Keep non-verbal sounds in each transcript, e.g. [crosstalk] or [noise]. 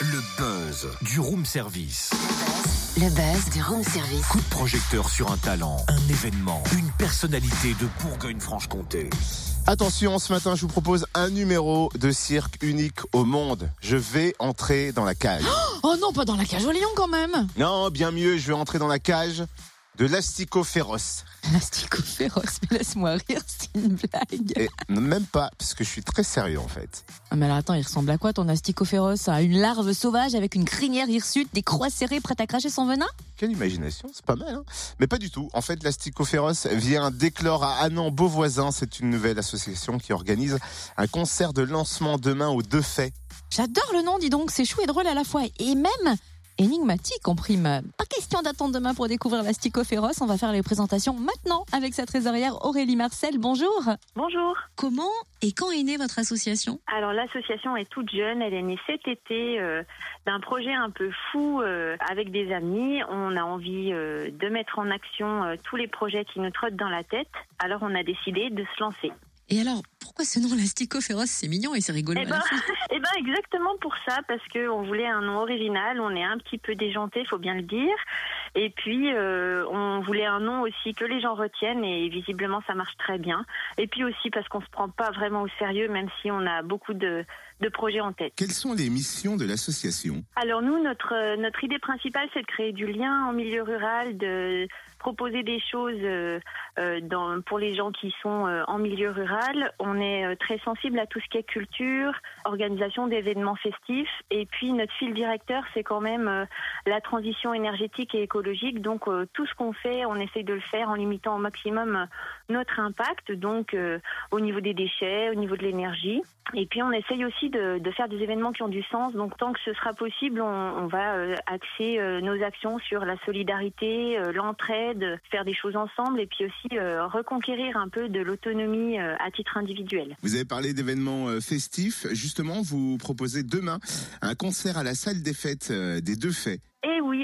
Le buzz du room service. Le buzz du room service. Coup de projecteur sur un talent, un événement, une personnalité de Bourgogne-Franche-Comté. Attention, ce matin, je vous propose un numéro de cirque unique au monde. Je vais entrer dans la cage. Oh non, pas dans la cage au lion quand même Non, bien mieux, je vais entrer dans la cage de l'astico féroce. L'astico féroce, [laughs] mais laisse-moi rire, c'est une blague. Et même pas, parce que je suis très sérieux en fait. Ah, mais alors attends, il ressemble à quoi ton asticot féroce À une larve sauvage avec une crinière hirsute, des croix serrées prêtes à cracher son venin? Quelle imagination, c'est pas mal. Hein Mais pas du tout. En fait, l'astico féroce vient d'éclore à Annan Beauvoisin. C'est une nouvelle association qui organise un concert de lancement demain aux deux faits. J'adore le nom, dis donc, c'est chou et drôle à la fois. Et même énigmatique en prime. Pas question d'attendre demain pour découvrir l'Astico féroce. On va faire les présentations maintenant avec sa trésorière Aurélie Marcel. Bonjour. Bonjour. Comment et quand est née votre association? Alors l'association est toute jeune, elle est née cet été euh, d'un projet un peu fou euh, avec des amis. On a envie euh, de mettre en action tous les projets qui nous trottent dans la tête. Alors on a décidé de se lancer. Et alors, pourquoi ce nom l'Astico féroce C'est mignon et c'est rigolo. Eh ben, [laughs] eh ben exactement pour ça, parce que on voulait un nom original. On est un petit peu déjanté, faut bien le dire. Et puis euh, on voulait un nom aussi que les gens retiennent et visiblement ça marche très bien. Et puis aussi parce qu'on se prend pas vraiment au sérieux, même si on a beaucoup de, de projets en tête. Quelles sont les missions de l'association? Alors nous, notre euh, notre idée principale, c'est de créer du lien en milieu rural, de proposer des choses euh, euh, dans, pour les gens qui sont euh, en milieu rural. On est très sensible à tout ce qui est culture, organisation d'événements festifs, et puis notre fil directeur, c'est quand même euh, la transition énergétique et écologique. Donc tout ce qu'on fait, on essaye de le faire en limitant au maximum notre impact, donc euh, au niveau des déchets, au niveau de l'énergie. Et puis on essaye aussi de, faire des événements qui ont du sens. Donc tant que ce sera possible, on, va euh, axer euh, nos actions sur la solidarité, l'entraide, faire des choses ensemble et puis aussi reconquérir un peu de l'autonomie à titre individuel. Vous avez parlé d'événements festifs. Justement, vous proposez demain un concert à la salle des fêtes des deux faits.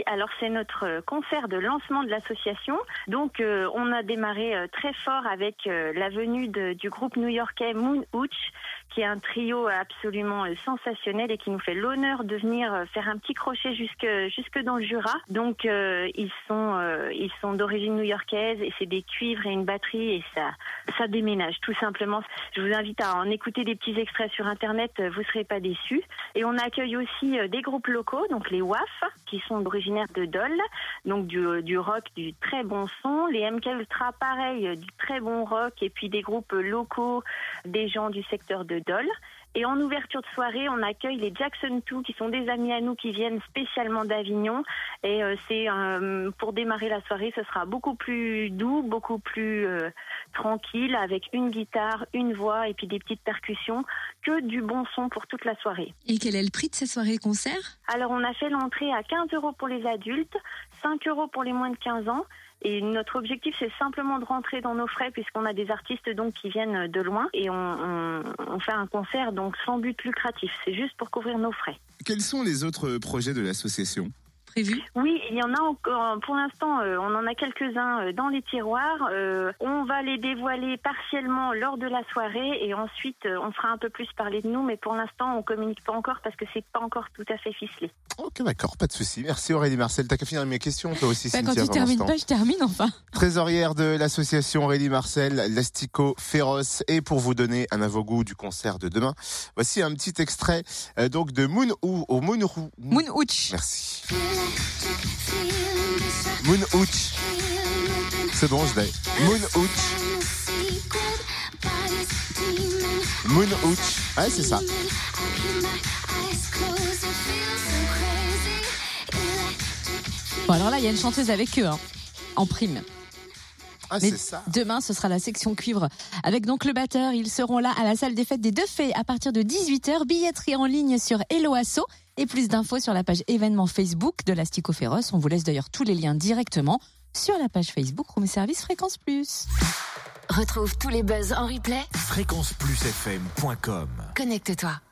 Alors c'est notre euh, concert de lancement de l'association. Donc euh, on a démarré euh, très fort avec la venue du groupe new-yorkais Moon Hooch, qui est un trio absolument euh, sensationnel et qui nous fait l'honneur de venir euh, faire un petit crochet jusque jusque dans le Jura. Donc euh, ils sont ils sont d'origine new-yorkaise et c'est des cuivres et une batterie et ça ça déménage tout simplement. Je vous invite à en écouter des petits extraits sur internet, vous serez pas déçus. Et on accueille aussi des groupes locaux, donc les WAF, qui sont originaires de Dole, donc du, du rock, du très bon son. Les MK Ultra, pareil, du très bon rock, et puis des groupes locaux, des gens du secteur de Dole. Et en ouverture de soirée, on accueille les Jackson 2, qui sont des amis à nous qui viennent spécialement d'Avignon. Et euh, c'est euh, pour démarrer la soirée, ce sera beaucoup plus doux, beaucoup plus euh, tranquille, avec une guitare, une voix et puis des petites percussions, que du bon son pour toute la soirée. Et quel est le prix de ces soirées concert? Alors on a fait l'entrée à 15 euros pour les adultes, 5 euros pour les moins de 15 ans. Et notre objectif, c'est simplement de rentrer dans nos frais puisqu'on a des artistes donc qui viennent de loin et on, fait un concert donc sans but lucratif. C'est juste pour couvrir nos frais. Quels sont les autres projets de l'association? Prévu? Oui, il y en a encore. Pour l'instant, euh, on en a quelques-uns euh, dans les tiroirs. Euh, on va les dévoiler partiellement lors de la soirée et ensuite euh, on fera un peu plus parler de nous. Mais pour l'instant, on communique pas encore parce que c'est pas encore tout à fait ficelé. Ok, d'accord, pas de souci. Merci Aurélie Marcel. T'as qu'à finir mes questions, toi aussi, Bah, Quand tu termines pas, je termine enfin. Trésorière de l'association Aurélie Marcel, l'Astico Féroce. Et pour vous donner un avant-goût du concert de demain, voici un petit extrait euh, donc de Moon ou au Moon Rou- Moon Hooch. Merci. Moon Hooch. C'est bon, je l'ai. Moon Hooch. Moon Hooch. Ouais, c'est ça. Bon, alors là, il y a une chanteuse avec eux, hein, en prime. Ah, Mais ça. demain, ce sera la section cuivre. Avec donc le batteur, ils seront là à la salle des fêtes des deux fées à partir de 18h. Billetterie en ligne sur Eloasso. Et plus d'infos sur la page événement Facebook de l'Astico Féroce. On vous laisse d'ailleurs tous les liens directement sur la page Facebook Room Service Fréquence Plus. Retrouve tous les buzz en replay. Fréquenceplusfm.com Connecte-toi.